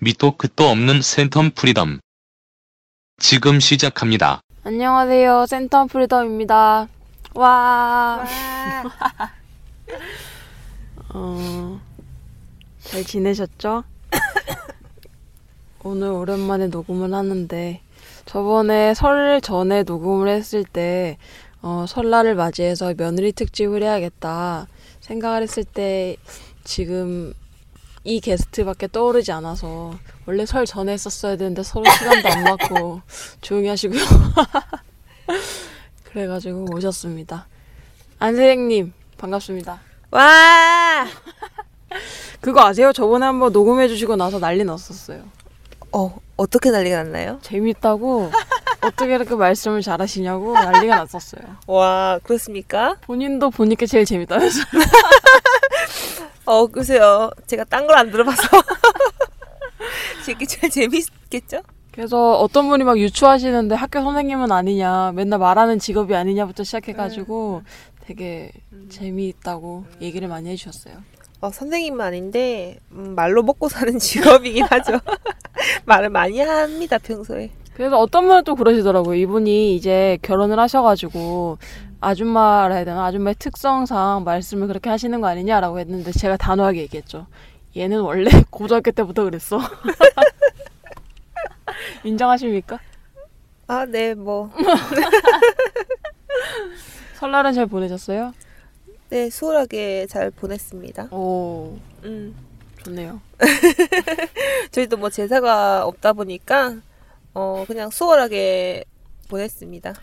밑도 끝도 없는 센텀 프리덤. 지금 시작합니다. 안녕하세요. 센텀 프리덤입니다. 와. 어, 잘 지내셨죠? 오늘 오랜만에 녹음을 하는데, 저번에 설 전에 녹음을 했을 때, 어, 설날을 맞이해서 며느리 특집을 해야겠다 생각을 했을 때, 지금 이 게스트밖에 떠오르지 않아서, 원래 설 전에 했었어야 되는데 서로 시간도 안 맞고, 조용히 하시고요. 그래가지고 오셨습니다. 안세행님, 반갑습니다. 와! 그거 아세요? 저번에 한번 녹음해 주시고 나서 난리 났었어요. 어, 어떻게 난리가 났나요? 재밌다고 어떻게 이렇게 말씀을 잘하시냐고 난리가 났었어요. 와, 그렇습니까? 본인도 보니까 제일 재밌다면서요. 어, 글쎄요. 제가 딴 걸 안 들어봐서. 제게 제일 재밌겠죠? 그래서 어떤 분이 막 유추하시는데 학교 선생님은 아니냐, 맨날 말하는 직업이 아니냐부터 시작해가지고 되게 재미있다고 얘기를 많이 해주셨어요. 어, 선생님은 아닌데, 음, 말로 먹고 사는 직업이긴 하죠. 말을 많이 합니다, 평소에. 그래서 어떤 분은 또 그러시더라고요. 이분이 이제 결혼을 하셔가지고 아줌마라 해야 되나 아줌마의 특성상 말씀을 그렇게 하시는 거 아니냐라고 했는데 제가 단호하게 얘기했죠. 얘는 원래 고등학교 때부터 그랬어. 인정하십니까? 아, 네, 뭐. 설날은 잘 보내셨어요? 네, 수월하게 잘 보냈습니다. 오, 음. 좋네요. 저희도 뭐 제사가 없다 보니까, 어, 그냥 수월하게 보냈습니다.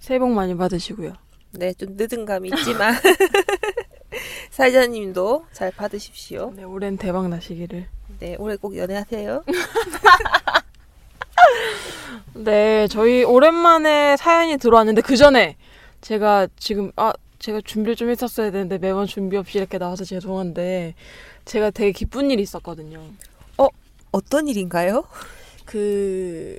새해 복 많이 받으시고요. 네, 좀 늦은 감이 있지만. 사회자님도 잘 받으십시오. 네, 올해는 대박 나시기를. 네, 올해 꼭 연애하세요. 네, 저희 오랜만에 사연이 들어왔는데 그 전에 제가 지금 아 제가 준비를 좀 했었어야 되는데 매번 준비 없이 이렇게 나와서 죄송한데 제가 되게 기쁜 일이 있었거든요. 어떤 일인가요? 그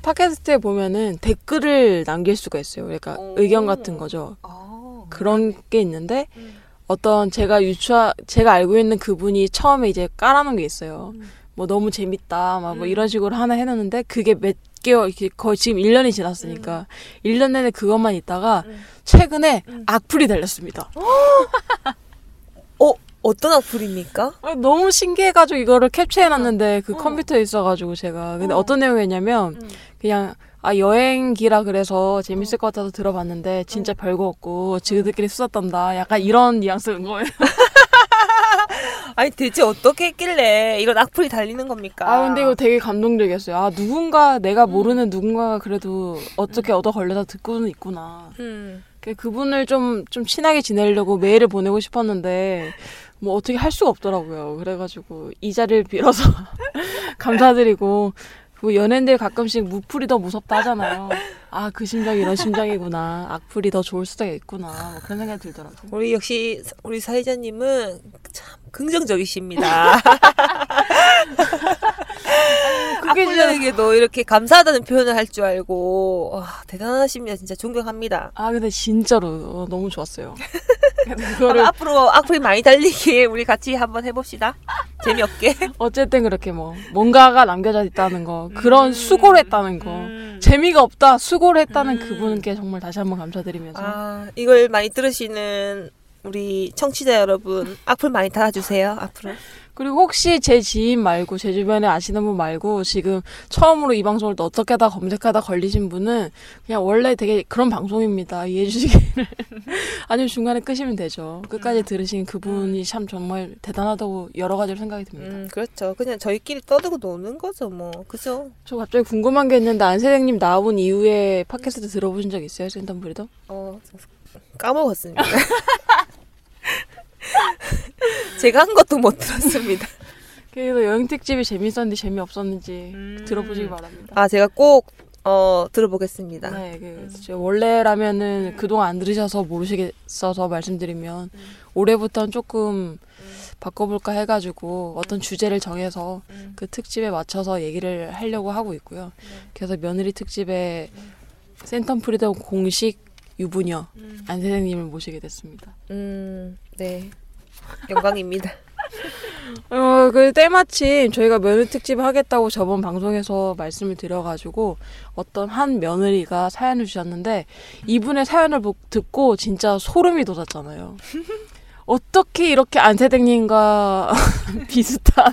팟캐스트에 보면은 댓글을 남길 수가 있어요. 그러니까 오. 의견 같은 거죠. 아, 그런 게 있는데 음. 어떤 제가 유추하 제가 알고 있는 그분이 처음에 이제 깔아놓은 게 있어요. 음. 뭐 너무 재밌다 막뭐 음. 이런 식으로 하나 해놓는데 그게 몇 개월 이렇게 거의 지금 1년이 지났으니까 1년 내내 그것만 있다가 음. 최근에 음. 악플이 달렸습니다. 어, 어떤 악플입니까? 아, 너무 신기해가지고 이거를 캡처해놨는데 그 어. 컴퓨터에 있어가지고 제가 근데 어. 어. 떤 내용이었냐면 음. 그냥 아 여행기라 그래서 재밌을 것 같아서 들어봤는데 진짜 별거 없고 지그들끼리 수다 떤다 약간 이런 뉘앙스인 거예요. 아니 대체 어떻게 했길래 이런 악플이 달리는 겁니까? 아 근데 이거 되게 감동적이었어요. 아 누군가 내가 음. 모르는 누군가가 그래도 어떻게 얻어 걸려서 듣고는 있구나. 음. 그- 그분을 좀 좀 친하게 지내려고 메일을 보내고 싶었는데 뭐 어떻게 할 수가 없더라고요. 그래가지고 이 자리를 빌어서 감사드리고 그 연예인들 가끔씩 무풀이 더 무섭다 하잖아요. 아 그 심정이 이런 심정이구나. 악플이 더 좋을 수도 있구나. 뭐 그런 생각이 들더라고요. 우리 역시 우리 사회자님은 참 긍정적이십니다. 악플에게도 이렇게 감사하다는 표현을 할 줄 알고 와, 대단하십니다. 진짜 존경합니다. 아 근데 진짜로 어, 너무 좋았어요. 그럼 그거를 앞으로 악플이 많이 달리게 우리 같이 한번 해봅시다. 재미없게. 어쨌든 그렇게 뭐 뭔가가 남겨져 있다는 거 그런 음. 수고를 했다는 거 음. 재미가 없다 수고를 했다는 음. 그분께 정말 다시 한번 감사드리면서 아, 이걸 많이 들으시는 우리 청취자 여러분 악플 많이 달아주세요. 앞으로. 그리고 혹시 제 지인 말고 제 주변에 아시는 분 말고 지금 처음으로 이 방송을 또 어떻게 하다 검색하다 걸리신 분은 그냥 원래 되게 그런 방송입니다 이해해 주시기를 아니면 중간에 끄시면 되죠 끝까지 들으신 그분이 참 정말 대단하다고 여러 가지로 생각이 듭니다 음, 그렇죠. 그냥 저희끼리 떠들고 노는 거죠, 뭐. 그죠? 저 갑자기 궁금한 게 있는데 안세생님 나온 이후에 팟캐스트 들어보신 적 있어요 센텀 브리더? 어, 까먹었습니다. 제가 한 것도 못 들었습니다. 그래도 여행 특집이 재밌었는지 재미없었는지 음. 들어보시기 바랍니다. 아, 제가 꼭, 어, 들어보겠습니다. 네, 그, 저 원래라면은 그동안 안 들으셔서 모르시겠어서 말씀드리면 올해부터는 조금 바꿔볼까 해가지고 어떤 주제를 정해서 음. 그 특집에 맞춰서 얘기를 하려고 하고 있고요. 그래서 며느리 특집에 센텀 프리덤 공식 유부녀 안세생님을 모시게 됐습니다. 음, 네. 영광입니다. 어, 그 때마침 저희가 며느리 특집 하겠다고 저번 방송에서 말씀을 드려가지고 어떤 한 며느리가 사연을 주셨는데 이분의 사연을 보- 듣고 진짜 소름이 돋았잖아요. 어떻게 이렇게 안세댁님과 비슷한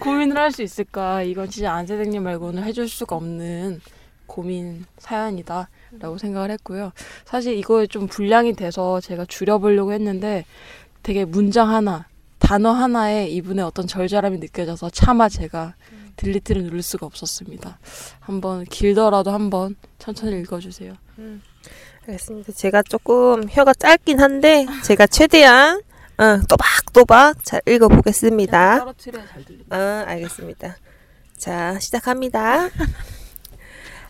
고민을 할 수 있을까? 이건 진짜 안세댁님 말고는 해줄 수가 없는 고민 사연이다 라고 생각을 했고요. 사실 이거에 좀 분량이 돼서 제가 줄여보려고 했는데 되게 문장 하나, 단어 하나에 이분의 어떤 절절함이 느껴져서 차마 제가 딜리트를 누를 수가 없었습니다. 한번 길더라도 한번 천천히 읽어주세요. 알겠습니다. 제가 조금 혀가 짧긴 한데 제가 최대한 어, 또박또박 잘 읽어보겠습니다. 떨어뜨려야 잘 들립니다. 아, 알겠습니다. 자, 시작합니다.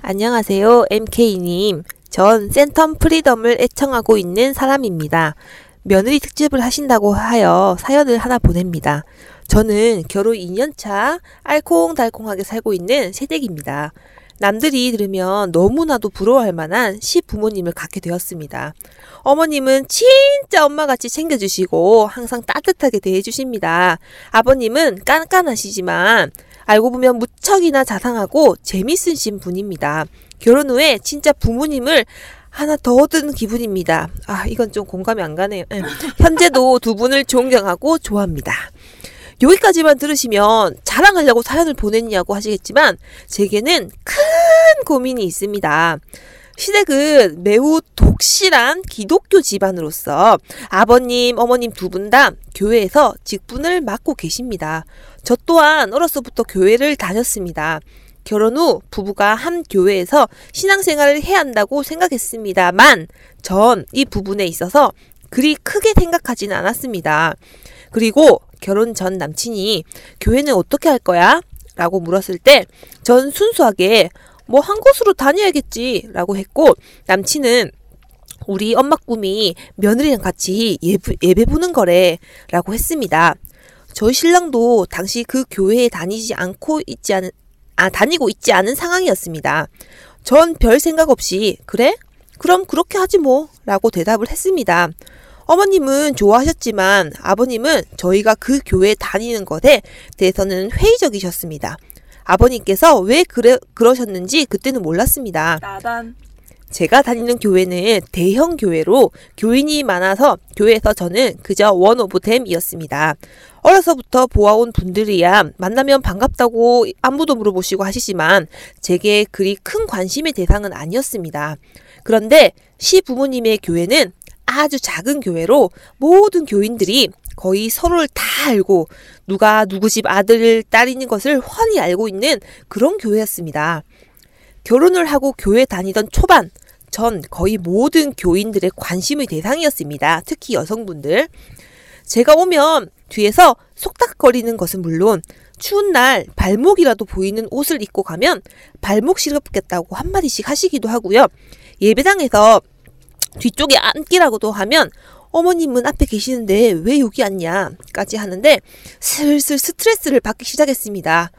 안녕하세요, MK님. 전 센텀 프리덤을 애청하고 있는 사람입니다. 며느리 특집을 하신다고 하여 사연을 하나 보냅니다. 저는 결혼 2년차 알콩달콩하게 살고 있는 새댁입니다. 남들이 들으면 너무나도 부러워할 만한 시부모님을 갖게 되었습니다. 어머님은 진짜 엄마같이 챙겨주시고 항상 따뜻하게 대해주십니다. 아버님은 깐깐하시지만 알고 보면 무척이나 자상하고 재밌으신 분입니다. 결혼 후에 진짜 부모님을 하나 더 얻은 기분입니다. 아, 이건 좀 공감이 안 가네요. 예. 현재도 두 분을 존경하고 좋아합니다. 여기까지만 들으시면 자랑하려고 사연을 보냈냐고 하시겠지만 제게는 큰 고민이 있습니다. 시댁은 매우 독실한 기독교 집안으로서 아버님, 어머님 두 분 다 교회에서 직분을 맡고 계십니다. 저 또한 어려서부터 교회를 다녔습니다. 결혼 후 부부가 한 교회에서 신앙생활을 해야 한다고 생각했습니다만 전 이 부분에 있어서 그리 크게 생각하지는 않았습니다. 그리고 결혼 전 남친이 교회는 어떻게 할 거야? 라고 물었을 때 전 순수하게 뭐 한 곳으로 다녀야겠지 라고 했고 남친은 우리 엄마 꿈이 며느리랑 같이 예부, 예배 보는 거래 라고 했습니다. 저희 신랑도 당시 그 교회에 다니지 않고 있지 않은 아 다니고 있지 않은 상황이었습니다. 전 별 생각 없이 그래? 그럼 그렇게 하지 뭐 라고 대답을 했습니다. 어머님은 좋아하셨지만 아버님은 저희가 그 교회에 다니는 것에 대해서는 회의적이셨습니다. 아버님께서 왜 그래, 그러셨는지 그때는 몰랐습니다. 나단. 제가 다니는 교회는 대형 교회로 교인이 많아서 교회에서 저는 그저 one of them이었습니다. 어려서부터 보아온 분들이야 만나면 반갑다고 안부도 물어보시고 하시지만 제게 그리 큰 관심의 대상은 아니었습니다. 그런데 시 부모님의 교회는 아주 작은 교회로 모든 교인들이 거의 서로를 다 알고 누가 누구 집 아들, 딸인 것을 훤히 알고 있는 그런 교회였습니다. 결혼을 하고 교회 다니던 초반, 전 거의 모든 교인들의 관심의 대상이었습니다. 특히 여성분들. 제가 오면 뒤에서 속닥거리는 것은 물론 추운 날 발목이라도 보이는 옷을 입고 가면 발목 시렵겠다고 한마디씩 하시기도 하고요. 예배당에서 뒤쪽에 앉기라고도 하면 어머님은 앞에 계시는데 왜 여기 앉냐?까지 하는데 슬슬 스트레스를 받기 시작했습니다.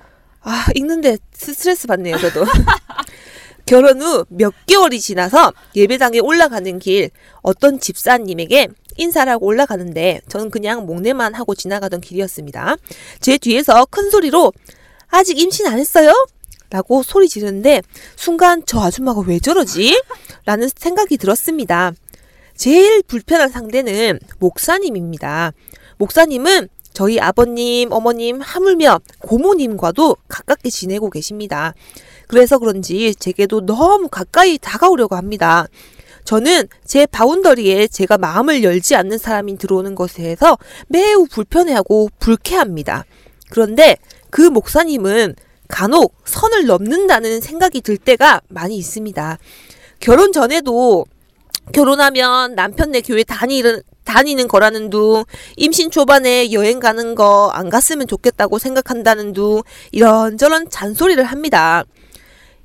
아, 읽는데 스트레스 받네요, 저도. 결혼 후 몇 개월이 지나서 예배당에 올라가는 길 어떤 집사님에게 인사를 하고 올라가는데 저는 그냥 목례만 하고 지나가던 길이었습니다. 제 뒤에서 큰 소리로 아직 임신 안 했어요? 라고 소리 지르는데 순간 저 아줌마가 왜 저러지? 라는 생각이 들었습니다. 제일 불편한 상대는 목사님입니다. 목사님은 저희 아버님, 어머님, 하물며 고모님과도 가깝게 지내고 계십니다. 그래서 그런지 제게도 너무 가까이 다가오려고 합니다. 저는 제 바운더리에 제가 마음을 열지 않는 사람이 들어오는 것에 대해서 매우 불편해하고 불쾌합니다. 그런데 그 목사님은 간혹 선을 넘는다는 생각이 들 때가 많이 있습니다. 결혼 전에도 결혼하면 남편네 교회 다니는 다니는 거라는 둥, 임신 초반에 여행 가는 거 안 갔으면 좋겠다고 생각한다는 둥, 이런저런 잔소리를 합니다.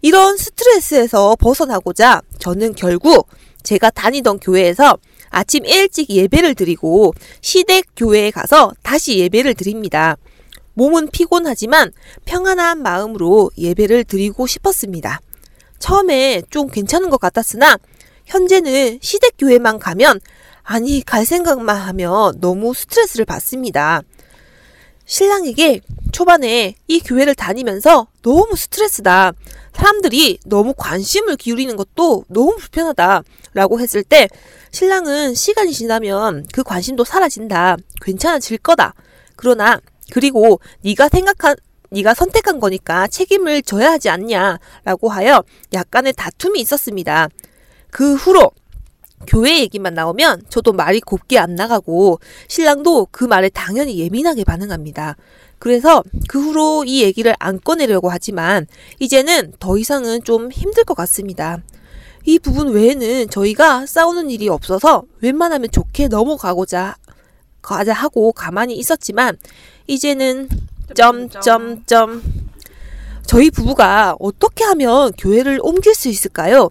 이런 스트레스에서 벗어나고자 저는 결국 제가 다니던 교회에서 아침 일찍 예배를 드리고 시댁 교회에 가서 다시 예배를 드립니다. 몸은 피곤하지만 평안한 마음으로 예배를 드리고 싶었습니다. 처음에 좀 괜찮은 것 같았으나 현재는 시댁 교회만 가면 아니 갈 생각만 하면 너무 스트레스를 받습니다. 신랑에게 초반에 이 교회를 다니면서 너무 스트레스다. 사람들이 너무 관심을 기울이는 것도 너무 불편하다. 라고 했을 때 신랑은 시간이 지나면 그 관심도 사라진다. 괜찮아질 거다. 그러나 그리고 네가 생각한 네가 선택한 거니까 책임을 져야 하지 않냐라고 하여 약간의 다툼이 있었습니다. 그 후로 교회 얘기만 나오면 저도 말이 곱게 안 나가고 신랑도 그 말에 당연히 예민하게 반응합니다. 그래서 그 후로 이 얘기를 안 꺼내려고 하지만 이제는 더 이상은 좀 힘들 것 같습니다. 이 부분 외에는 저희가 싸우는 일이 없어서 웬만하면 좋게 넘어가고자 가자 하고 가만히 있었지만 이제는 점점점 저희 부부가 어떻게 하면 교회를 옮길 수 있을까요?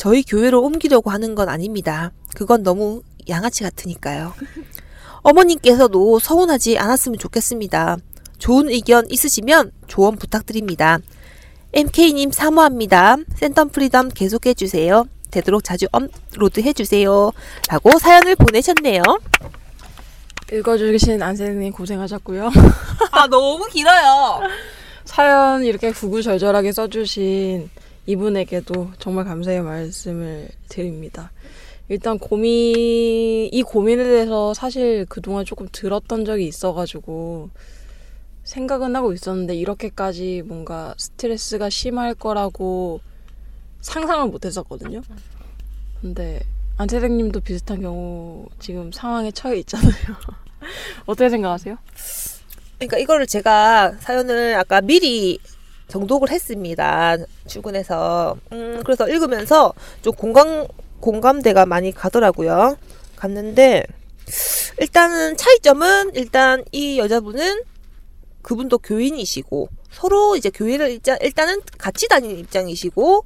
저희 교회로 옮기려고 하는 건 아닙니다. 그건 너무 양아치 같으니까요. 어머님께서도 서운하지 않았으면 좋겠습니다. 좋은 의견 있으시면 조언 부탁드립니다. MK님 사모합니다. 센텀 프리덤 계속해 주세요. 되도록 자주 업로드 해주세요. 라고 사연을 보내셨네요. 읽어주신 안세님 고생하셨고요. 아, 너무 길어요. 사연 이렇게 구구절절하게 써주신 이분에게도 정말 감사의 말씀을 드립니다. 일단 고민, 이 고민에 대해서 사실 그동안 조금 들었던 적이 있어가지고 생각은 하고 있었는데 이렇게까지 뭔가 스트레스가 심할 거라고 상상을 못 했었거든요. 근데 안세생님도 비슷한 경우 지금 상황에 처해 있잖아요. 어떻게 생각하세요? 그러니까 이거를 제가 사연을 아까 미리 정독을 했습니다. 출근해서. 음, 그래서 읽으면서 좀 공감, 공감대가 많이 가더라고요. 갔는데, 일단은 차이점은 일단 이 여자분은 그분도 교인이시고, 서로 이제 교회를 일단, 일단은 같이 다니는 입장이시고,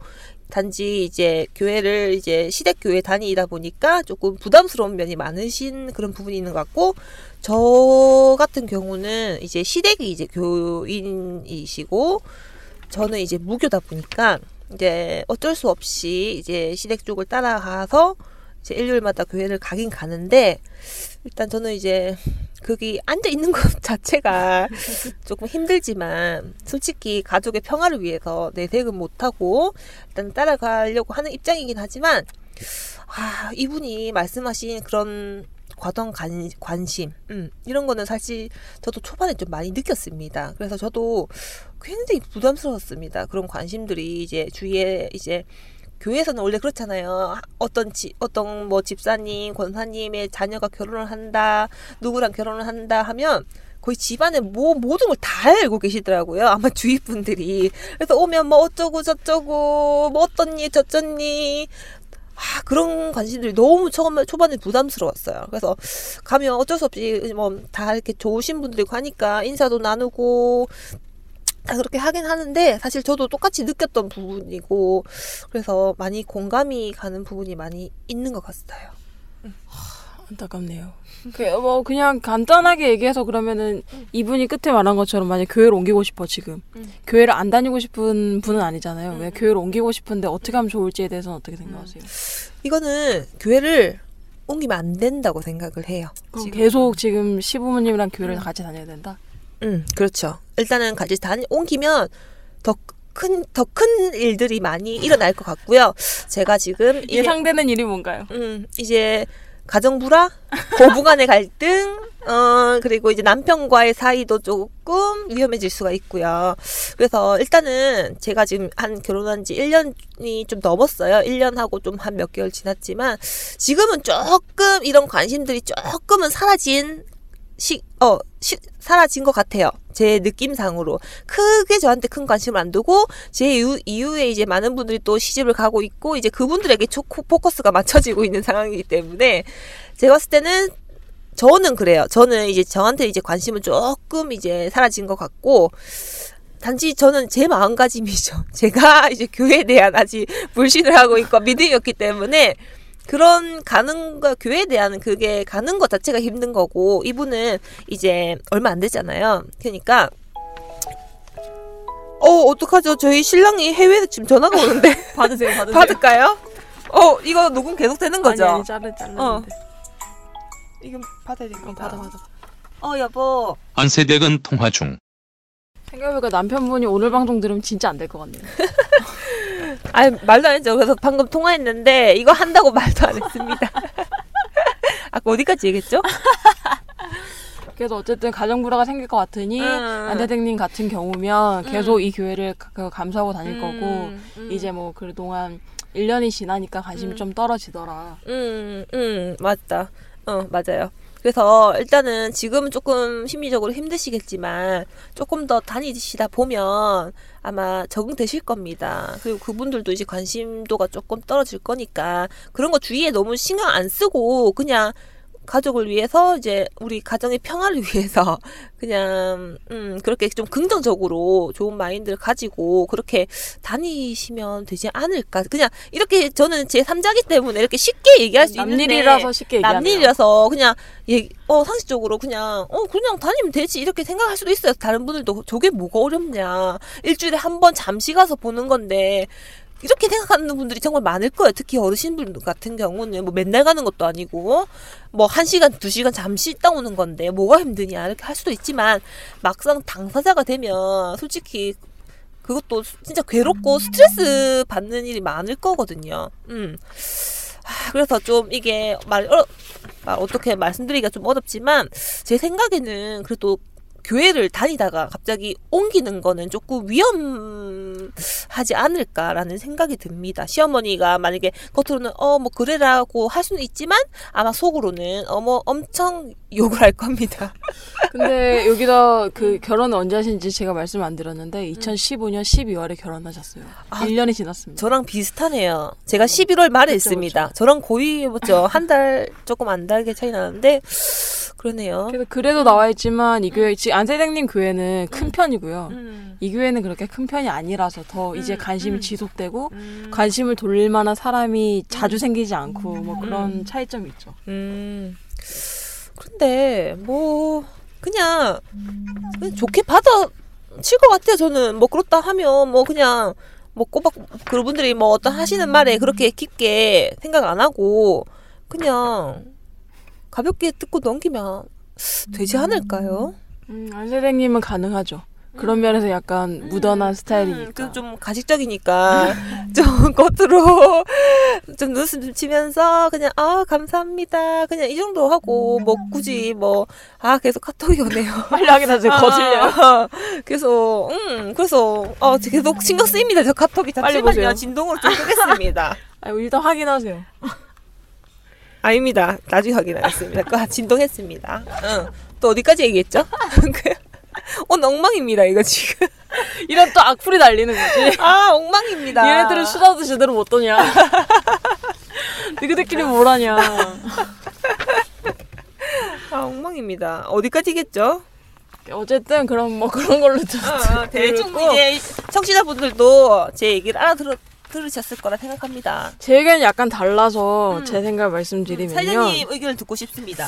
단지 이제 교회를 이제 시댁 교회 다니다 보니까 조금 부담스러운 면이 많으신 그런 부분이 있는 것 같고 저 같은 경우는 이제 시댁이 이제 교인이시고 저는 이제 무교다 보니까 이제 어쩔 수 없이 이제 시댁 쪽을 따라가서 이제 일요일마다 교회를 가긴 가는데 일단 저는 이제 거기 앉아 있는 것 자체가 조금 힘들지만 솔직히 가족의 평화를 위해서 내색은 못하고 일단 따라가려고 하는 입장이긴 하지만 아 이분이 말씀하신 그런 과도한 관, 관심 음, 이런 거는 사실 저도 초반에 좀 많이 느꼈습니다. 그래서 저도 굉장히 부담스러웠습니다. 그런 관심들이 이제 주위에 이제 교회에서는 원래 그렇잖아요. 어떤 지, 어떤 뭐 집사님, 권사님의 자녀가 결혼을 한다, 누구랑 결혼을 한다 하면 거의 집안에 뭐 모든 걸 다 알고 계시더라고요. 아마 주위 분들이. 그래서 오면 뭐 어쩌고 저쩌고 뭐 어떻니 저쩌니 아, 그런 관심들이 너무 처음에 초반에 부담스러웠어요. 그래서 가면 어쩔 수 없이 뭐 다 이렇게 좋으신 분들이고 하니까 인사도 나누고 다 그렇게 하긴 하는데 사실 저도 똑같이 느꼈던 부분이고 그래서 많이 공감이 가는 부분이 많이 있는 것 같아요. 안타깝네요. 그, 뭐 그냥 간단하게 얘기해서 그러면은 이분이 끝에 말한 것처럼 만약 교회를 옮기고 싶어 지금 음. 교회를 안 다니고 싶은 분은 아니잖아요. 왜 음. 교회를 옮기고 싶은데 어떻게 하면 좋을지에 대해서는 어떻게 생각하세요? 이거는 교회를 옮기면 안 된다고 생각을 해요. 그럼 지금. 계속 지금 시부모님이랑 교회를 음. 같이 다녀야 된다. 음, 그렇죠. 일단은 같이 다니 옮기면 더 큰 더 큰 일들이 많이 일어날 것 같고요. 제가 지금 예상되는 일이 뭔가요? 음, 이제 가정 불화, 고부간의 갈등, 어, 그리고 이제 남편과의 사이도 조금 위험해질 수가 있고요. 그래서 일단은 제가 지금 한 결혼한 지 1년이 좀 넘었어요. 1년하고 좀 한 몇 개월 지났지만 지금은 조금 이런 관심들이 조금은 사라진 시, 어, 시, 사라진 것 같아요. 제 느낌상으로. 크게 저한테 큰 관심을 안 두고, 제 이후, 이후에 이제 많은 분들이 또 시집을 가고 있고, 이제 그분들에게 초, 포커스가 맞춰지고 있는 상황이기 때문에, 제가 봤을 때는, 저는 그래요. 저는 이제 저한테 이제 관심은 조금 이제 사라진 것 같고, 단지 저는 제 마음가짐이죠. 제가 이제 교회에 대한 아직 불신을 하고 있고 믿음이 없기 때문에 그런 가는 거 교회에 대한 그게 가는 것 자체가 힘든 거고 이분은 이제 얼마 안 되잖아요. 그러니까 어 어떡하죠? 저희 신랑이 해외에서 지금 전화가 오는데 받으세요, 받으세요. 받을까요? 어 이거 녹음 계속 되는 거죠? 아니, 아니, 자르, 자르는데. 어. 이거 받아야 됩니다. 어, 받아, 받아. 어 여보. 안세댁은 통화 중. 생각해보니까 남편분이 오늘 방송 들으면 진짜 안 될 것 같네요. 아 말도 안 했죠. 그래서 방금 통화했는데 이거 한다고 말도 안 했습니다. 아까 어디까지 얘기했죠? 그래서 어쨌든 가정 불화가 생길 것 같으니 음. 안대택님 같은 경우면 계속 이 교회를 가- 그 감수하고 다닐 거고 음. 이제 뭐 그동안 1년이 지나니까 관심이 음. 좀 떨어지더라. 음, 음, 맞다. 어, 맞아요. 그래서 일단은 지금 조금 심리적으로 힘드시겠지만 조금 더 다니시다 보면 아마 적응되실 겁니다. 그리고 그분들도 이제 관심도가 조금 떨어질 거니까 그런 거 주위에 너무 신경 안 쓰고 그냥 가족을 위해서 이제 우리 가정의 평화를 위해서 그냥 음 그렇게 좀 긍정적으로 좋은 마인드를 가지고 그렇게 다니시면 되지 않을까 그냥 이렇게 저는 제 3자기 때문에 이렇게 쉽게 얘기할 수 있는데 남일이라서 쉽게 얘기하네요. 남일이라서 그냥 얘, 어 상식적으로 그냥 어 그냥 다니면 되지 이렇게 생각할 수도 있어요. 다른 분들도 저게 뭐가 어렵냐 일주일에 한 번 잠시 가서 보는 건데 이렇게 생각하는 분들이 정말 많을 거예요. 특히 어르신분 같은 경우는 뭐 맨날 가는 것도 아니고 뭐 한 시간 두 시간 잠시 있다 오는 건데 뭐가 힘드냐 이렇게 할 수도 있지만 막상 당사자가 되면 솔직히 그것도 진짜 괴롭고 스트레스 받는 일이 많을 거거든요. 음. 아, 그래서 좀 이게 말, 어, 말 어떻게 말씀드리기가 좀 어렵지만 제 생각에는 그래도 교회를 다니다가 갑자기 옮기는 거는 조금 위험하지 않을까라는 생각이 듭니다. 시어머니가 만약에 겉으로는 어 뭐 그래라고 할 수는 있지만 아마 속으로는 어머 엄청 욕을 할 겁니다. 근데 여기다 음. 그 결혼을 언제 하신지 제가 말씀 안 드렸는데 2015년 12월에 결혼하셨어요. 아, 1년이 지났습니다. 저랑 비슷하네요. 제가 11월 말에 그쵸, 했습니다. 저랑 거의 뭐죠 한 달 조금 안 달게 차이 나는데 그러네요. 그래서 그래도 나와 있지만 이 교회 안세댁님 교회는 큰 편이고요. 음. 이 교회는 그렇게 큰 편이 아니라서 더 이제 음, 관심이 음. 지속되고 음. 관심을 돌릴 만한 사람이 자주 생기지 않고 뭐 그런 음. 차이점이 있죠. 음. 근데 뭐 그냥, 그냥 좋게 받아 칠 것 같아요. 저는 뭐 그렇다 하면 뭐 그냥 뭐 꼬박 그분들이 뭐 어떤 하시는 말에 그렇게 깊게 생각 안 하고 그냥 가볍게 듣고 넘기면 되지 않을까요? 음, 안세댁님은 가능하죠. 그런 면에서 약간 묻어난 스타일이니까. 음, 그좀 가식적이니까 좀 겉으로 좀 눈웃음 치면서 그냥 아 감사합니다 그냥 이 정도 하고 뭐 굳이 뭐 아 계속 카톡이 오네요. 빨리 하긴 하세요. 거슬려요. 아, 그래서 음 그래서 어 계속 신경 쓰입니다 저 카톡이 잠시만요 보세요. 진동으로 좀 끄겠습니다. 아, 일단 확인하세요. 아닙니다 나중에 확인하겠습니다. 그 진동했습니다. 응. 또 어디까지 얘기했죠? 그- 오늘 엉망입니다 이거 지금. 이런 또 악플이 달리는 거지. 아 엉망입니다. 얘네들은 수다도 제대로 못 떠냐. 너희들끼리 뭘 하냐. 아 엉망입니다. 어디까지겠죠? 어쨌든 그럼 뭐 그런 걸로 좀 어, 대충 그리고 이제 청취자분들도 제 얘기를 알아들어 들으셨을 거라 생각합니다. 제 의견이 약간 달라서 음. 제 생각을 말씀드리면요. 사장님 의견을 듣고 싶습니다.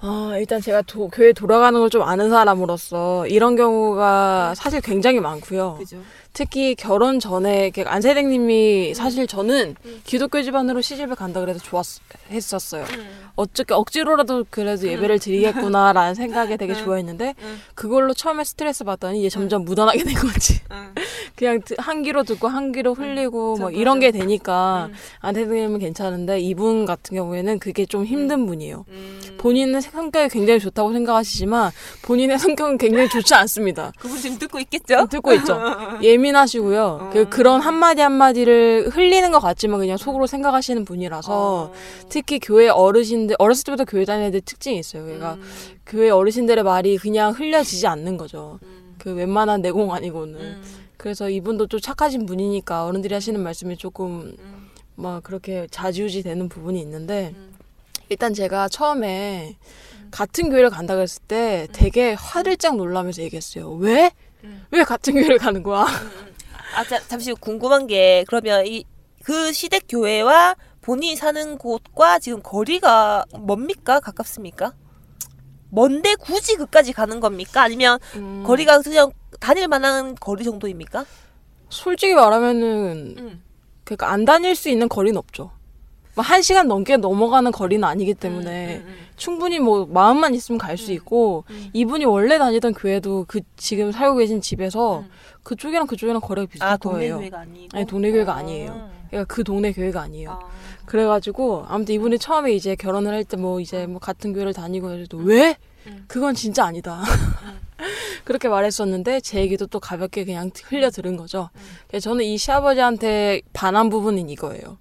아, 일단 제가 도, 교회 돌아가는 걸 좀 아는 사람으로서 이런 경우가 사실 굉장히 많고요. 그죠? 특히 결혼 전에 그 안세댁님이 사실 저는 음. 기독교 집안으로 시집을 간다 그래서 좋았 했었어요. 음. 어떻게 억지로라도 그래도 예배를 드리겠구나라는 생각에 되게 음. 좋아했는데 음. 그걸로 처음에 스트레스 받더니 이제 점점 묻어나게 된 거지. 응. 그냥 드- 한 귀로 듣고 한 귀로 흘리고 뭐 이런 게. 되니까 음. 안세댁님은 괜찮은데 이분 같은 경우에는 그게 좀 힘든 분이에요. 음. 본인은 성격이 굉장히 좋다고 생각하시지만 본인의 성격은 굉장히 좋지 않습니다. 그분 지금 듣고 있겠죠? 듣고 있죠. 예민 하시고요. 그 그런 한마디 한마디를 흘리는 것 같지만 그냥 속으로 생각하시는 분이라서 특히 교회 어르신들 어렸을 때부터 교회 다니는 애들 특징이 있어요. 그러니까 음. 교회 어르신들의 말이 그냥 흘려지지 않는 거죠. 그 웬만한 내공 아니고는. 음. 그래서 이분도 좀 착하신 분이니까 어른들이 하시는 말씀이 조금 음. 막 그렇게 자지우지 되는 부분이 있는데 음. 일단 제가 처음에 같은 교회를 간다 그랬을 때 되게 화를 짝 놀라면서 얘기했어요. 왜? 음. 왜 같은 교회를 가는 거야? 아, 자, 잠시 궁금한 게 그러면 이 그 시댁 교회와 본인이 사는 곳과 지금 거리가 뭡니까? 가깝습니까? 먼데 굳이 그까지 가는 겁니까? 아니면 음, 거리가 그냥 다닐 만한 거리 정도입니까? 솔직히 말하면은 음. 그러니까 안 다닐 수 있는 거리는 없죠. 뭐한 시간 넘게 넘어가는 거리는 아니기 때문에 음, 음, 충분히 뭐 마음만 있으면 갈 수 있고 음. 이분이 원래 다니던 교회도 그 지금 살고 계신 집에서 음. 그쪽이랑 그쪽이랑 거리가 비슷할 아 동네 거예요. 교회가 아니고. 아니, 동네 교회가 아. 아니에요. 그러니까 그 동네 교회가 아니에요. 아. 그래가지고 아무튼 이분이 처음에 이제 결혼을 할 때 뭐 이제 뭐 같은 교회를 다니고 해도 왜? 음. 그건 진짜 아니다. 그렇게 말했었는데 제 얘기도 또 가볍게 그냥 흘려 들은 거죠. 저는 이 시아버지한테 반한 부분은 이거예요.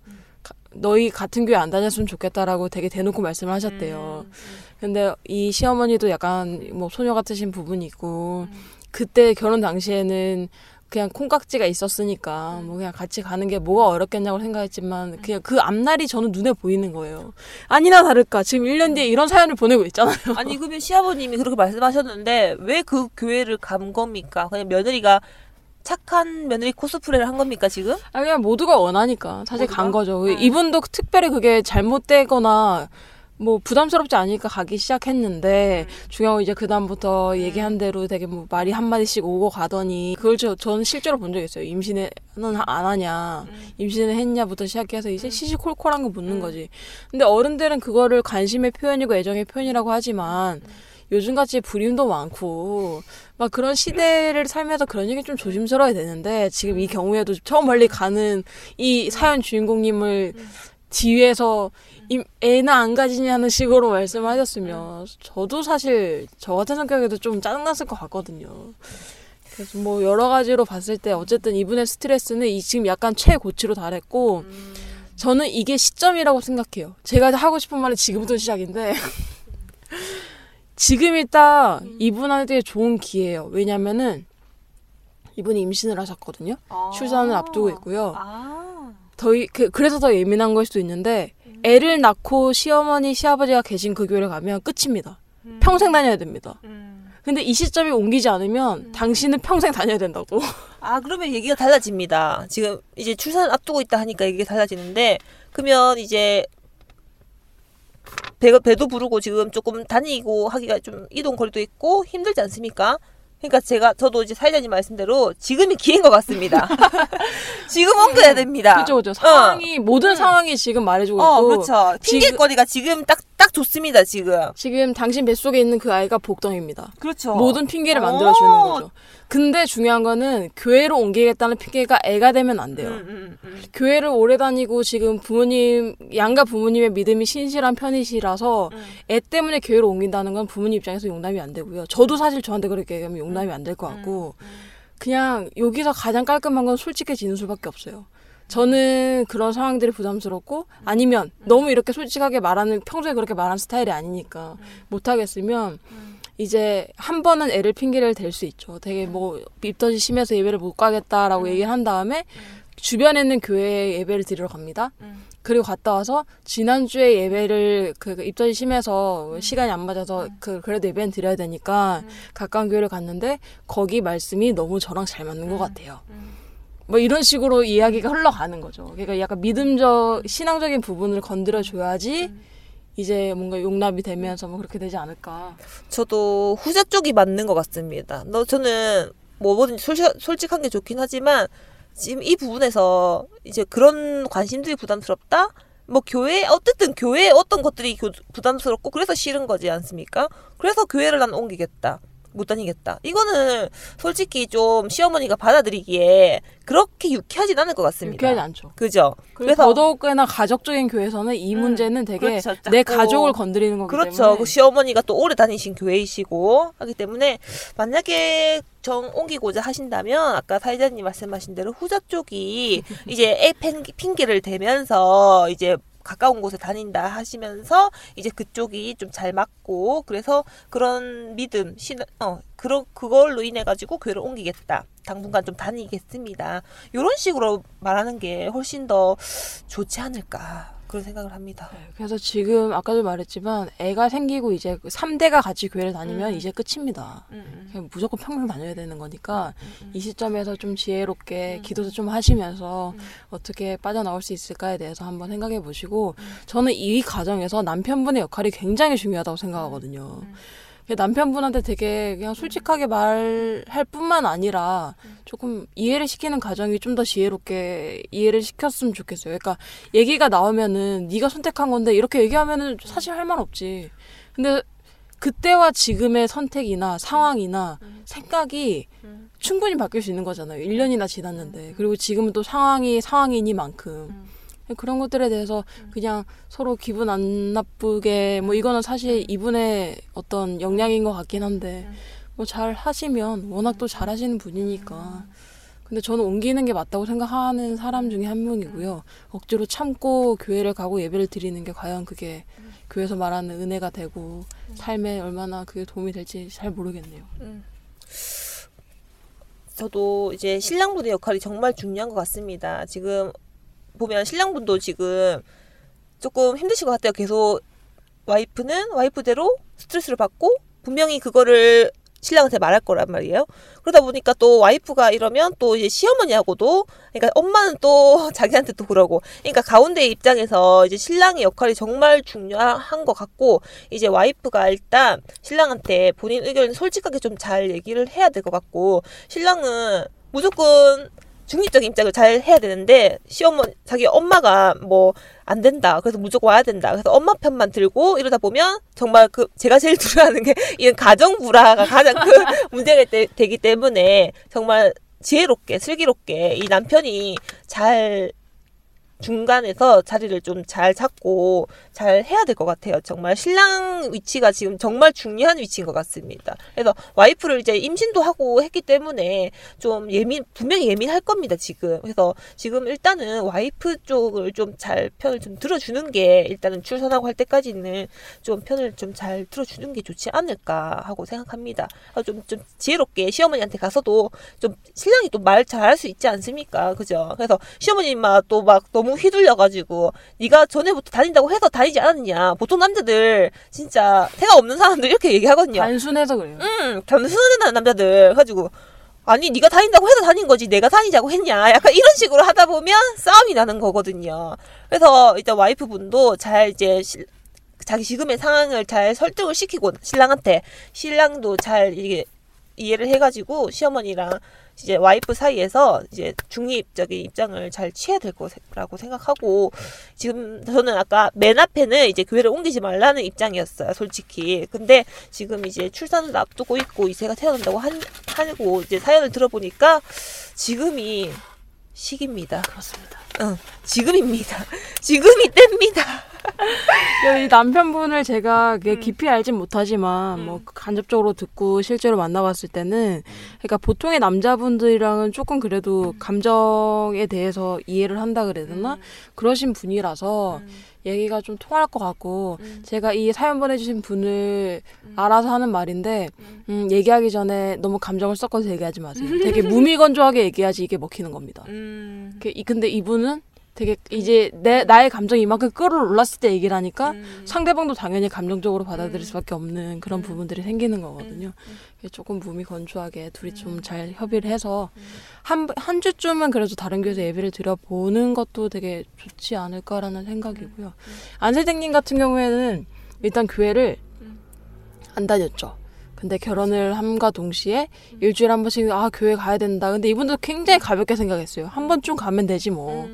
가- 너희 같은 교회 안 다녔으면 좋겠다라고 되게 대놓고 말씀을 하셨대요. 음, 근데 이 시어머니도 약간 뭐 소녀 같으신 부분이 있고 그때 결혼 당시에는 그냥 콩깍지가 있었으니까 뭐 그냥 같이 가는 게 뭐가 어렵겠냐고 생각했지만 그냥 그 앞날이 저는 눈에 보이는 거예요. 아니나 다를까 지금 1년 뒤에 이런 사연을 보내고 있잖아요. 아니 그러면 시아버님이 그렇게 말씀하셨는데 왜 그 교회를 간 겁니까? 그냥 며느리가 착한 며느리 코스프레를 한 겁니까 지금? 아 그냥 모두가 원하니까 사실 모두가? 간 거죠. 음. 이분도 특별히 그게 잘못되거나 뭐 부담스럽지 않으니까 가기 시작했는데 중요한 건 이제 그 다음부터 얘기한 대로 되게 뭐 말이 한 마디씩 오고 가더니 그걸 저, 저는 실제로 본 적 있어요. 임신은 안 하냐, 임신을 했냐부터 시작해서 이제 시시콜콜한 거 묻는 거지. 근데 어른들은 그거를 관심의 표현이고 애정의 표현이라고 하지만 요즘같이 불임도 많고 막 그런 시대를 살면서 그런 얘기 좀 조심스러워야 되는데 지금 이 경우에도 저 멀리 가는 이 사연 주인공님을 뒤에서 임- 애나 안 가지냐는 식으로 말씀하셨으면 저도 사실 저 같은 성격에도 좀 짜증났을 것 같거든요. 그래서 뭐 여러 가지로 봤을 때 어쨌든 이분의 스트레스는 이 지금 약간 최고치로 달했고 저는 이게 시점이라고 생각해요. 제가 하고 싶은 말은 지금부터 시작인데 지금이 딱 이분한테 좋은 기회예요. 왜냐면은 이분이 임신을 하셨거든요. 출산을 앞두고 있고요. 아. 더 이- 그, 그래서 더 예민한 걸 수도 있는데 애를 낳고 시어머니 시아버지가 계신 그 교회를 가면 끝입니다. 평생 다녀야 됩니다. 음. 근데 이 시점에 옮기지 않으면 당신은 평생 다녀야 된다고. 아 그러면 얘기가 달라집니다. 지금 이제 출산을 앞두고 있다 하니까 얘기가 달라지는데 그러면 이제 배, 배도 부르고 지금 조금 다니고 하기가 좀 이동 거리도 있고 힘들지 않습니까? 그러니까 제가 저도 이제 사회자님 말씀대로 지금이 기회인 것 같습니다. 지금 옮겨야 됩니다. 그렇죠, 그렇죠. 상황이 모든 상황이 지금 말해주고 어, 있고. 그렇죠. 지금- 핑계거리가 지금 딱, 딱 좋습니다, 지금. 지금 당신 뱃속에 있는 그 아이가 복덩입니다. 그렇죠. 모든 핑계를 만들어주는 어. 거죠. 근데 중요한 거는 교회로 옮기겠다는 핑계가 애가 되면 안 돼요. 음, 음, 음. 교회를 오래 다니고 지금 부모님 양가 부모님의 믿음이 신실한 편이시라서 음. 애 때문에 교회로 옮긴다는 건 부모님 입장에서 용납이 안 되고요. 저도 사실 저한테 그렇게 얘기하면 용납이 안 될 것 같고 그냥 여기서 가장 깔끔한 건 솔직해지는 수밖에 없어요. 저는 그런 상황들이 부담스럽고 아니면 너무 이렇게 솔직하게 말하는 평소에 그렇게 말하는 스타일이 아니니까 못하겠으면 이제 한 번은 애를 핑계를 댈 수 있죠. 되게 뭐 입덧이 심해서 예배를 못 가겠다라고 얘기를 한 다음에 주변에 있는 교회에 예배를 드리러 갑니다. 그리고 갔다 와서 지난주에 예배를 그 입덧이 심해서 시간이 안 맞아서 그 그래도 예배는 드려야 되니까 가까운 교회를 갔는데 거기 말씀이 너무 저랑 잘 맞는 것 같아요. 뭐 이런 식으로 이야기가 흘러가는 거죠. 그러니까 약간 믿음적 신앙적인 부분을 건드려 줘야지 이제 뭔가 용납이 되면서 뭐 그렇게 되지 않을까. 저도 후자 쪽이 맞는 것 같습니다. 너 저는 뭐 뭐든지 솔직, 솔직한 게 좋긴 하지만 지금 이 부분에서 이제 그런 관심들이 부담스럽다? 뭐 교회 어쨌든 교회에 어떤 것들이 교- 부담스럽고 그래서 싫은 거지 않습니까? 그래서 교회를 난 옮기겠다. 못 다니겠다. 이거는 솔직히 좀 시어머니가 받아들이기에 그렇게 유쾌하진 않을 것 같습니다. 유쾌하지 않죠. 그죠? 그리고 더더욱이나 가족적인 교회에서는 이 음, 문제는 되게 그렇죠. 내 가족을 건드리는 거기 그렇죠. 때문에 그 시어머니가 또 오래 다니신 교회이시고 하기 때문에 만약에 정 옮기고자 하신다면 아까 사회자님 말씀하신 대로 후자 쪽이 이제 애 팽- 핑계를 대면서 이제 가까운 곳에 다닌다 하시면서 이제 그쪽이 좀 잘 맞고 그래서 그런 믿음 신 어, 그런 그걸로 인해 가지고 교회를 옮기겠다. 당분간 좀 다니겠습니다. 이런 식으로 말하는 게 훨씬 더 좋지 않을까 그런 생각을 합니다. 네, 그래서 지금 아까도 말했지만 애가 생기고 이제 3대가 같이 교회를 다니면 음. 이제 끝입니다. 음, 그냥 무조건 평생 다녀야 되는 거니까 음. 이 시점에서 좀 지혜롭게 음. 기도도 좀 하시면서 음. 어떻게 빠져나올 수 있을까에 대해서 한번 생각해 보시고 음. 저는 이 과정에서 남편분의 역할이 굉장히 중요하다고 생각하거든요. 음. 남편분한테 되게 그냥 솔직하게 말할 뿐만 아니라 조금 이해를 시키는 과정이 좀 더 지혜롭게 이해를 시켰으면 좋겠어요. 그러니까 얘기가 나오면은 네가 선택한 건데 이렇게 얘기하면은 사실 할 말 없지. 근데 그때와 지금의 선택이나 상황이나 생각이 충분히 바뀔 수 있는 거잖아요. 1년이나 지났는데. 그리고 지금은 또 상황이 상황이니만큼. 그런 것들에 대해서 그냥 서로 기분 안 나쁘게 뭐 이거는 사실 이분의 어떤 역량인 것 같긴 한데 뭐 잘 하시면 워낙 또 잘 하시는 분이니까. 근데 저는 옮기는 게 맞다고 생각하는 사람 중에 한 명이고요. 억지로 참고 교회를 가고 예배를 드리는 게 과연 그게 교회에서 말하는 은혜가 되고 삶에 얼마나 그게 도움이 될지 잘 모르겠네요. 저도 이제 신랑분의 역할이 정말 중요한 것 같습니다. 지금 보면 신랑분도 지금 조금 힘드실 것 같아요. 계속 와이프는 와이프대로 스트레스를 받고 분명히 그거를 신랑한테 말할 거란 말이에요. 그러다 보니까 또 와이프가 이러면 또 이제 시어머니하고도 그러니까 엄마는 또 자기한테 또 그러고 그러니까 가운데 입장에서 이제 신랑의 역할이 정말 중요한 것 같고 이제 와이프가 일단 신랑한테 본인 의견을 솔직하게 좀 잘 얘기를 해야 될 것 같고 신랑은 무조건 중립적인 입장을 잘 해야 되는데 시어머니 자기 엄마가 뭐 안 된다. 그래서 무조건 와야 된다. 그래서 엄마 편만 들고 이러다 보면 정말 그 제가 제일 두려워하는 게 이런 가정 불화가 가장 큰 문제가 되, 되기 때문에 정말 지혜롭게 슬기롭게 이 남편이 잘 중간에서 자리를 좀잘 잡고 잘 해야 될 것 같아요. 정말 신랑 위치가 지금 정말 중요한 위치인 것 같습니다. 그래서 와이프를 이제 임신도 하고 했기 때문에 좀 예민, 분명히 예민할 겁니다, 지금. 그래서 지금 일단은 와이프 쪽을 좀 잘 편을 좀 들어주는 게 일단은 출산하고 할 때까지는 좀 편을 좀 잘 들어주는 게 좋지 않을까 하고 생각합니다. 좀, 좀 지혜롭게 시어머니한테 가서도 좀 신랑이 또 말 잘 할 수 있지 않습니까? 그죠? 그래서 시어머니만 또막 너무 휘둘려가지고 네가 전에부터 다닌다고 해서 다니 지 않았냐. 보통 남자들 진짜 태가 없는 사람들 이렇게 얘기하거든요. 단순해서 그래요. 음, 단순한 남자들 가지고 아니 네가 다닌다고 해서 다닌 거지 내가 다니자고 했냐 약간 이런 식으로 하다 보면 싸움이 나는 거거든요 그래서 일단 와이프분도 잘 이제 실- 자기 지금의 상황을 잘 설득을 시키고 신랑한테 신랑도 잘 이게 이해를 해가지고 시어머니랑 이제 와이프 사이에서 이제 중립적인 입장을 잘 취해야 될 거라고 생각하고 지금 저는 아까 맨 앞에는 이제 교회를 옮기지 말라는 입장이었어요 솔직히. 근데 지금 이제 출산을 앞두고 있고 이세가 태어난다고 한, 하고 이제 사연을 들어보니까 지금이 시기입니다. 그렇습니다. 응 지금입니다. 지금이 때입니다 이 남편분을 제가 음. 깊이 알진 못하지만 뭐 간접적으로 듣고 실제로 만나봤을 때는 그러니까 보통의 남자분들이랑은 조금 그래도 음. 감정에 대해서 이해를 한다 그래야 되나 그러신 분이라서 얘기가 좀 통할 것 같고 음. 제가 이 사연 보내주신 분을 알아서 하는 말인데 음, 얘기하기 전에 너무 감정을 섞어서 얘기하지 마세요. 되게 무미건조하게 얘기하지 이게 먹히는 겁니다. 음. 그- 이- 근데 이분은 되게 이제 내 나의 감정이 이만큼 끌어올랐을 때 얘기를 하니까 음. 상대방도 당연히 감정적으로 받아들일 수밖에 없는 그런 부분들이 생기는 거거든요. 그래서 조금 몸이 건조하게 둘이 좀 잘 협의를 해서 한 한 주쯤은 그래도 다른 교회에서 예배를 드려보는 것도 되게 좋지 않을까라는 생각이고요. 안세댕님 같은 경우에는 일단 교회를 안 다녔죠. 근데 결혼을 함과 동시에 일주일에 한 번씩 아 교회 가야 된다. 근데 이분도 굉장히 가볍게 생각했어요. 한 번쯤 가면 되지 뭐.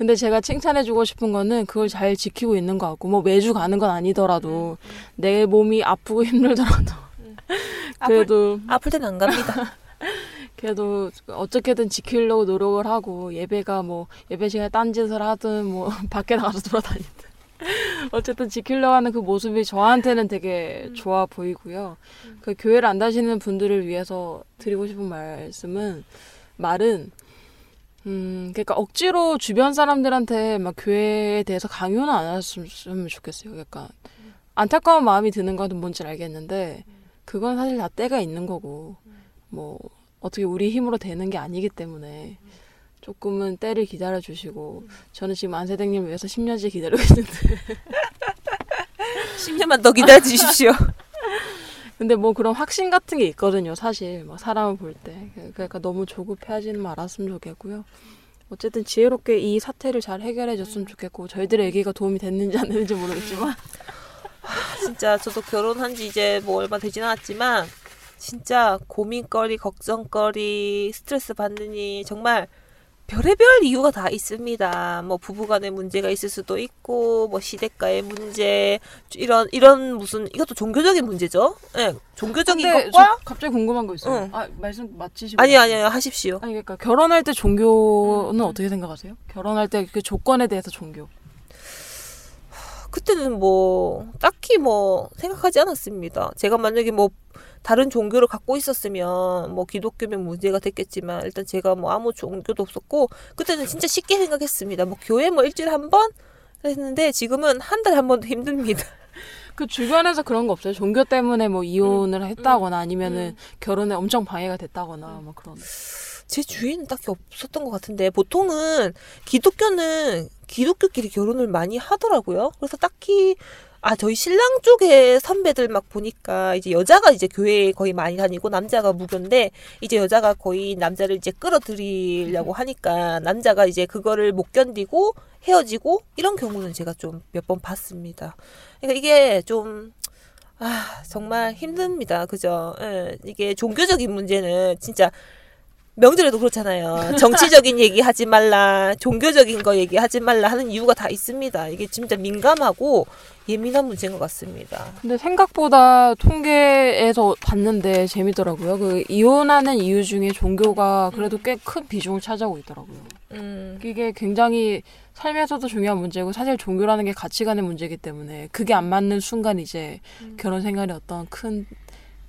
근데 제가 칭찬해주고 싶은 거는 그걸 잘 지키고 있는 것 같고 뭐 매주 가는 건 아니더라도 내 몸이 아프고 힘들더라도. 그래도 아플 땐 안 갑니다. 그래도 어떻게든 지키려고 노력을 하고 예배가 뭐 예배 시간에 딴짓을 하든 뭐 밖에 나가서 돌아다니든 어쨌든 지키려고 하는 그 모습이 저한테는 되게 좋아 보이고요. 그 교회를 안 다니시는 분들을 위해서 드리고 싶은 말씀은 말은 음 그러니까 억지로 주변 사람들한테 막 교회에 대해서 강요는 안 했으면 좋겠어요. 약간 안타까운 마음이 드는 건 뭔지 알겠는데 그건 사실 다 때가 있는 거고 뭐 어떻게 우리 힘으로 되는 게 아니기 때문에 조금은 때를 기다려 주시고 저는 지금 안세댕님 위해서 10년째 기다리고 있는데 10년만 더 기다려 주십시오 근데 뭐 그런 확신 같은 게 있거든요 사실. 막 사람을 볼 때. 그러니까 너무 조급해 하지는 말았으면 좋겠고요. 어쨌든 지혜롭게 이 사태를 잘 해결해 줬으면 좋겠고 저희들의 얘기가 도움이 됐는지 안 됐는지 모르겠지만. 진짜 저도 결혼한 지 이제 뭐 얼마 되진 않았지만 진짜 고민거리, 걱정거리, 스트레스 받느니 정말 별의별 이유가 다 있습니다. 뭐 부부간의 문제가 있을 수도 있고 뭐 시댁과의 문제 이런 이런 무슨 이것도 종교적인 문제죠. 예. 네, 종교적인 것과 저 갑자기 궁금한 거 있어요. 응. 아 말씀 마치시고. 아니 아니 아니 하십시오. 아니 그러니까 결혼할 때 종교는 음. 어떻게 생각하세요? 결혼할 때 그 조건에 대해서 종교. 그때는 뭐 딱히 뭐 생각하지 않았습니다. 제가 만약에 뭐 다른 종교를 갖고 있었으면 뭐 기독교면 문제가 됐겠지만 일단 제가 뭐 아무 종교도 없었고 그때는 진짜 쉽게 생각했습니다. 뭐 교회 뭐 일주일에 한 번 했는데 지금은 한 달에 한 번도 힘듭니다. 그 주변에서 그런 거 없어요? 종교 때문에 뭐 이혼을 했다거나 아니면은 결혼에 엄청 방해가 됐다거나 뭐 그런. 제 주위에는 딱히 없었던 것 같은데 보통은 기독교는 기독교끼리 결혼을 많이 하더라고요. 그래서 딱히 아 저희 신랑 쪽에 선배들 막 보니까 이제 여자가 이제 교회에 거의 많이 다니고 남자가 무교인데 이제 여자가 거의 남자를 이제 끌어들이려고 하니까 남자가 이제 그거를 못 견디고 헤어지고 이런 경우는 제가 좀 몇 번 봤습니다. 그러니까 이게 좀 아, 정말 힘듭니다. 그죠? 예, 이게 종교적인 문제는 진짜 명절에도 그렇잖아요. 정치적인 얘기 하지 말라, 종교적인 거 얘기하지 말라 하는 이유가 다 있습니다. 이게 진짜 민감하고 예민한 문제인 것 같습니다. 근데 생각보다 통계에서 봤는데 재미더라고요. 그 이혼하는 이유 중에 종교가 그래도 꽤 큰 비중을 차지하고 있더라고요. 음, 이게 굉장히 삶에서도 중요한 문제고 사실 종교라는 게 가치관의 문제이기 때문에 그게 안 맞는 순간 이제 음. 결혼 생활이 어떤 큰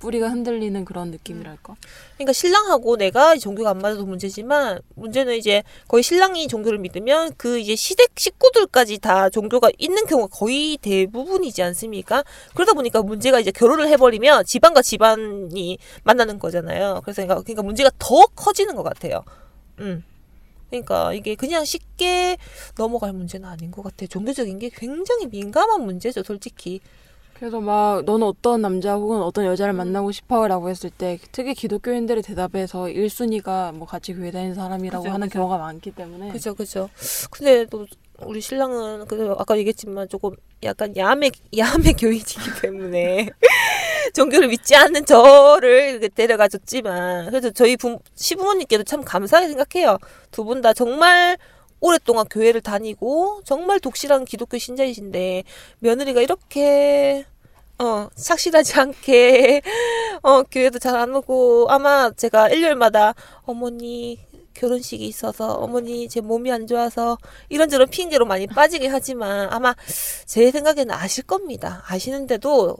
뿌리가 흔들리는 그런 느낌이랄까. 그러니까 신랑하고 내가 종교가 안 맞아도 문제지만 문제는 이제 거의 신랑이 종교를 믿으면 그 이제 시댁 식구들까지 다 종교가 있는 경우가 거의 대부분이지 않습니까? 그러다 보니까 문제가 이제 결혼을 해버리면 집안과 집안이 만나는 거잖아요. 그래서 그러니까, 그러니까 문제가 더 커지는 것 같아요. 음. 그러니까 이게 그냥 쉽게 넘어갈 문제는 아닌 것 같아요. 종교적인 게 굉장히 민감한 문제죠, 솔직히. 그래서 막 너는 어떤 남자 혹은 어떤 음. 여자를 만나고 싶어라고 했을 때 특히 기독교인들이 대답해서 1순위가 뭐 같이 교회 다니는 사람이라고 그죠, 하는 그죠. 경우가 많기 때문에 그죠, 그죠. 근데 또 우리 신랑은 그 아까 얘기했지만 조금 약간 야매 야매 교인이기 때문에 종교를 믿지 않는 저를 데려가 줬지만 그래도 저희 부, 시부모님께도 참 감사하게 생각해요. 두 분 다 정말 오랫동안 교회를 다니고 정말 독실한 기독교 신자이신데 며느리가 이렇게 어 착실하지 않게 어 교회도 잘 안 오고 아마 제가 일요일마다 어머니 결혼식이 있어서 어머니 제 몸이 안 좋아서 이런저런 핑계로 많이 빠지긴 하지만 아마 제 생각에는 아실 겁니다. 아시는데도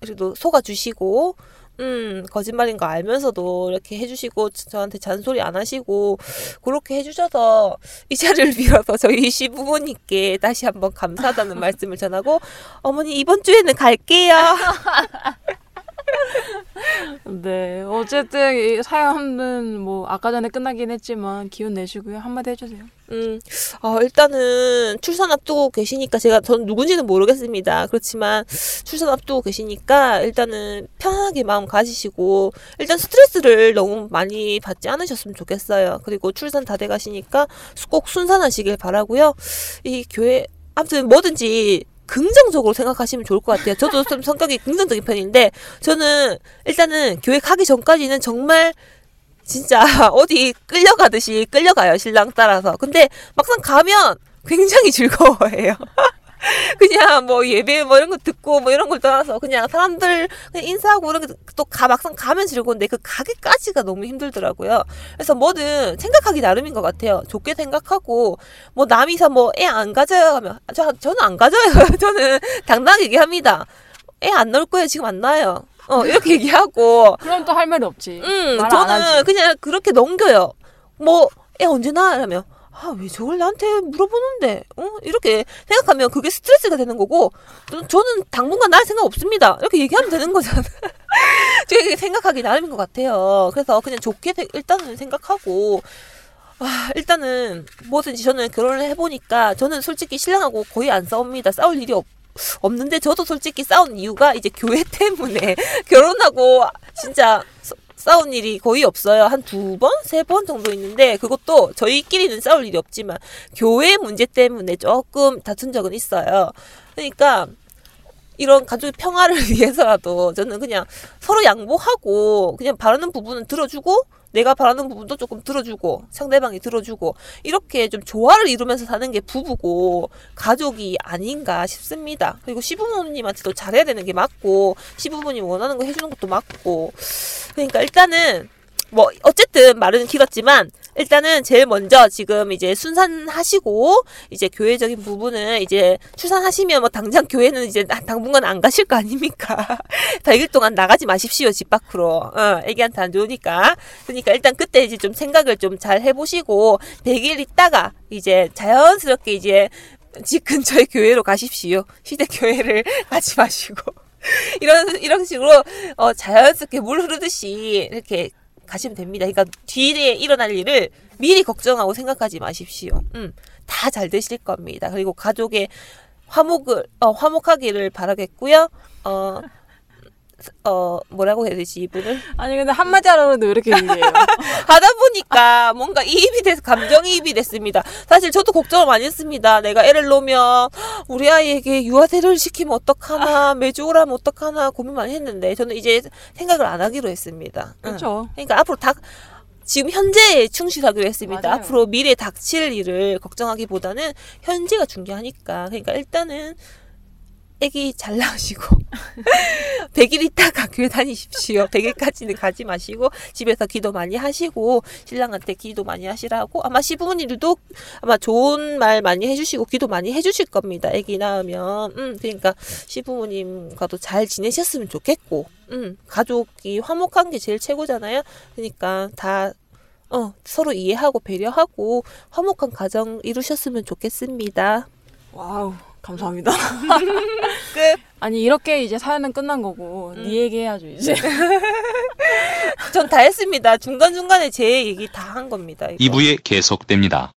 그래도 속아주시고 음 거짓말인 거 알면서도 이렇게 해주시고 저한테 잔소리 안 하시고 그렇게 해주셔서 이 자리를 빌어서 저희 시부모님께 다시 한번 감사하다는 말씀을 전하고 어머니 이번 주에는 갈게요. 네 어쨌든 이 사연은 뭐 아까 전에 끝나긴 했지만 기운 내시고요 한마디 해주세요. 음, 어, 일단은 출산 앞두고 계시니까 제가 전 누군지는 모르겠습니다. 그렇지만 출산 앞두고 계시니까 일단은 편하게 마음 가지시고 일단 스트레스를 너무 많이 받지 않으셨으면 좋겠어요. 그리고 출산 다 돼 가시니까 꼭 순산하시길 바라고요. 이 교회 아무튼 뭐든지 긍정적으로 생각하시면 좋을 것 같아요. 저도 좀 성격이 긍정적인 편인데 저는 일단은 교회 가기 전까지는 정말 진짜 어디 끌려가듯이 끌려가요 신랑 따라서 근데 막상 가면 굉장히 즐거워해요 그냥 뭐 예배 뭐 이런 거 듣고 뭐 이런 걸 떠나서 그냥 사람들 그냥 인사하고 이런 게또가 막상 가면 즐거운데 그 가기까지가 너무 힘들더라고요 그래서 뭐든 생각하기 나름인 것 같아요 좋게 생각하고 뭐 남이서 뭐 애 안 가져요 하면 저 저는 안 가져요 저는 당당하게 얘기합니다 애 안 넣을 거예요 지금 안 낳아요 어 이렇게 얘기하고 그럼 또 할 말이 없지. 음, 저는. 그냥 그렇게 넘겨요. 뭐, 애 언제 나? 이러면, 아, 왜 저걸 나한테 물어보는데? 어? 이렇게 생각하면 그게 스트레스가 되는 거고, 저- 저는 당분간 날 생각 없습니다. 이렇게 얘기하면 되는 거잖아. 제가 생각하기 나름인 것 같아요. 그래서 그냥 좋게 생- 일단은 생각하고, 아, 일단은 뭐든지 저는 결혼을 해보니까 저는 솔직히 신랑하고 거의 안 싸웁니다. 싸울 일이 없, 없는데 저도 솔직히 싸운 이유가 이제 교회 때문에 결혼하고 진짜 서- 싸운 일이 거의 없어요. 한 두 번, 세 번 정도 있는데 그것도 저희끼리는 싸울 일이 없지만 교회 문제 때문에 조금 다툰 적은 있어요. 그러니까 이런 가족의 평화를 위해서라도 저는 그냥 서로 양보하고 그냥 바라는 부분은 들어주고 내가 바라는 부분도 조금 들어주고 상대방이 들어주고 이렇게 좀 조화를 이루면서 사는 게 부부고 가족이 아닌가 싶습니다. 그리고 시부모님한테도 잘해야 되는 게 맞고 시부모님 원하는 거 해주는 것도 맞고 그러니까 일단은 뭐 어쨌든 말은 길었지만 일단은 제일 먼저 지금 이제 순산하시고 이제 교회적인 부분은 이제 출산하시면 뭐 당장 교회는 이제 나- 당분간 안 가실 거 아닙니까? 100일 동안 나가지 마십시오 집 밖으로. 어, 애기한테 안 좋으니까. 그러니까 일단 그때 이제 좀 생각을 좀 잘 해보시고 100일 있다가 이제 자연스럽게 이제 집 근처의 교회로 가십시오. 시대 교회를 가지 마시고. 이런 이런 식으로 어 자연스럽게 물 흐르듯이 이렇게 가시면 됩니다. 그러니까 뒤에 일어날 일을 미리 걱정하고 생각하지 마십시오. 음, 다 잘 되실 겁니다. 그리고 가족의 화목을 어, 화목하기를 바라겠고요. 어, 어 뭐라고 해야 되지 이분을 아니 근데 한마디 하라고 왜 이렇게 얘기해요? 하다 보니까 뭔가 이입이 돼서 감정이입이 됐습니다. 사실 저도 걱정을 많이 했습니다. 내가 애를 놓으면 우리 아이에게 유아세를 시키면 어떡하나 매주를 하면 어떡하나 고민 많이 했는데 저는 이제 생각을 안 하기로 했습니다. 응. 그렇죠. 그러니까 앞으로 닥 지금 현재에 충실하기로 했습니다. 맞아요. 앞으로 미래 닥칠 일을 걱정하기보다는 현재가 중요하니까. 그러니까 일단은 애기 잘 낳으시고 100일 있다가 교회 다니십시오. 100일까지는 가지 마시고 집에서 기도 많이 하시고 신랑한테 기도 많이 하시라고 아마 시부모님들도 아마 좋은 말 많이 해주시고 기도 많이 해주실 겁니다. 애기 낳으면 음 그러니까 시부모님과도 잘 지내셨으면 좋겠고 음 가족이 화목한 게 제일 최고잖아요. 그러니까 다 어, 서로 이해하고 배려하고 화목한 가정 이루셨으면 좋겠습니다. 와우 감사합니다. 끝. 아니 이렇게 이제 사연은 끝난 거고 네 얘기 해야죠 이제. 전 다 했습니다. 중간 중간에 제 얘기 다 한 겁니다. 이거. 2부에 계속됩니다.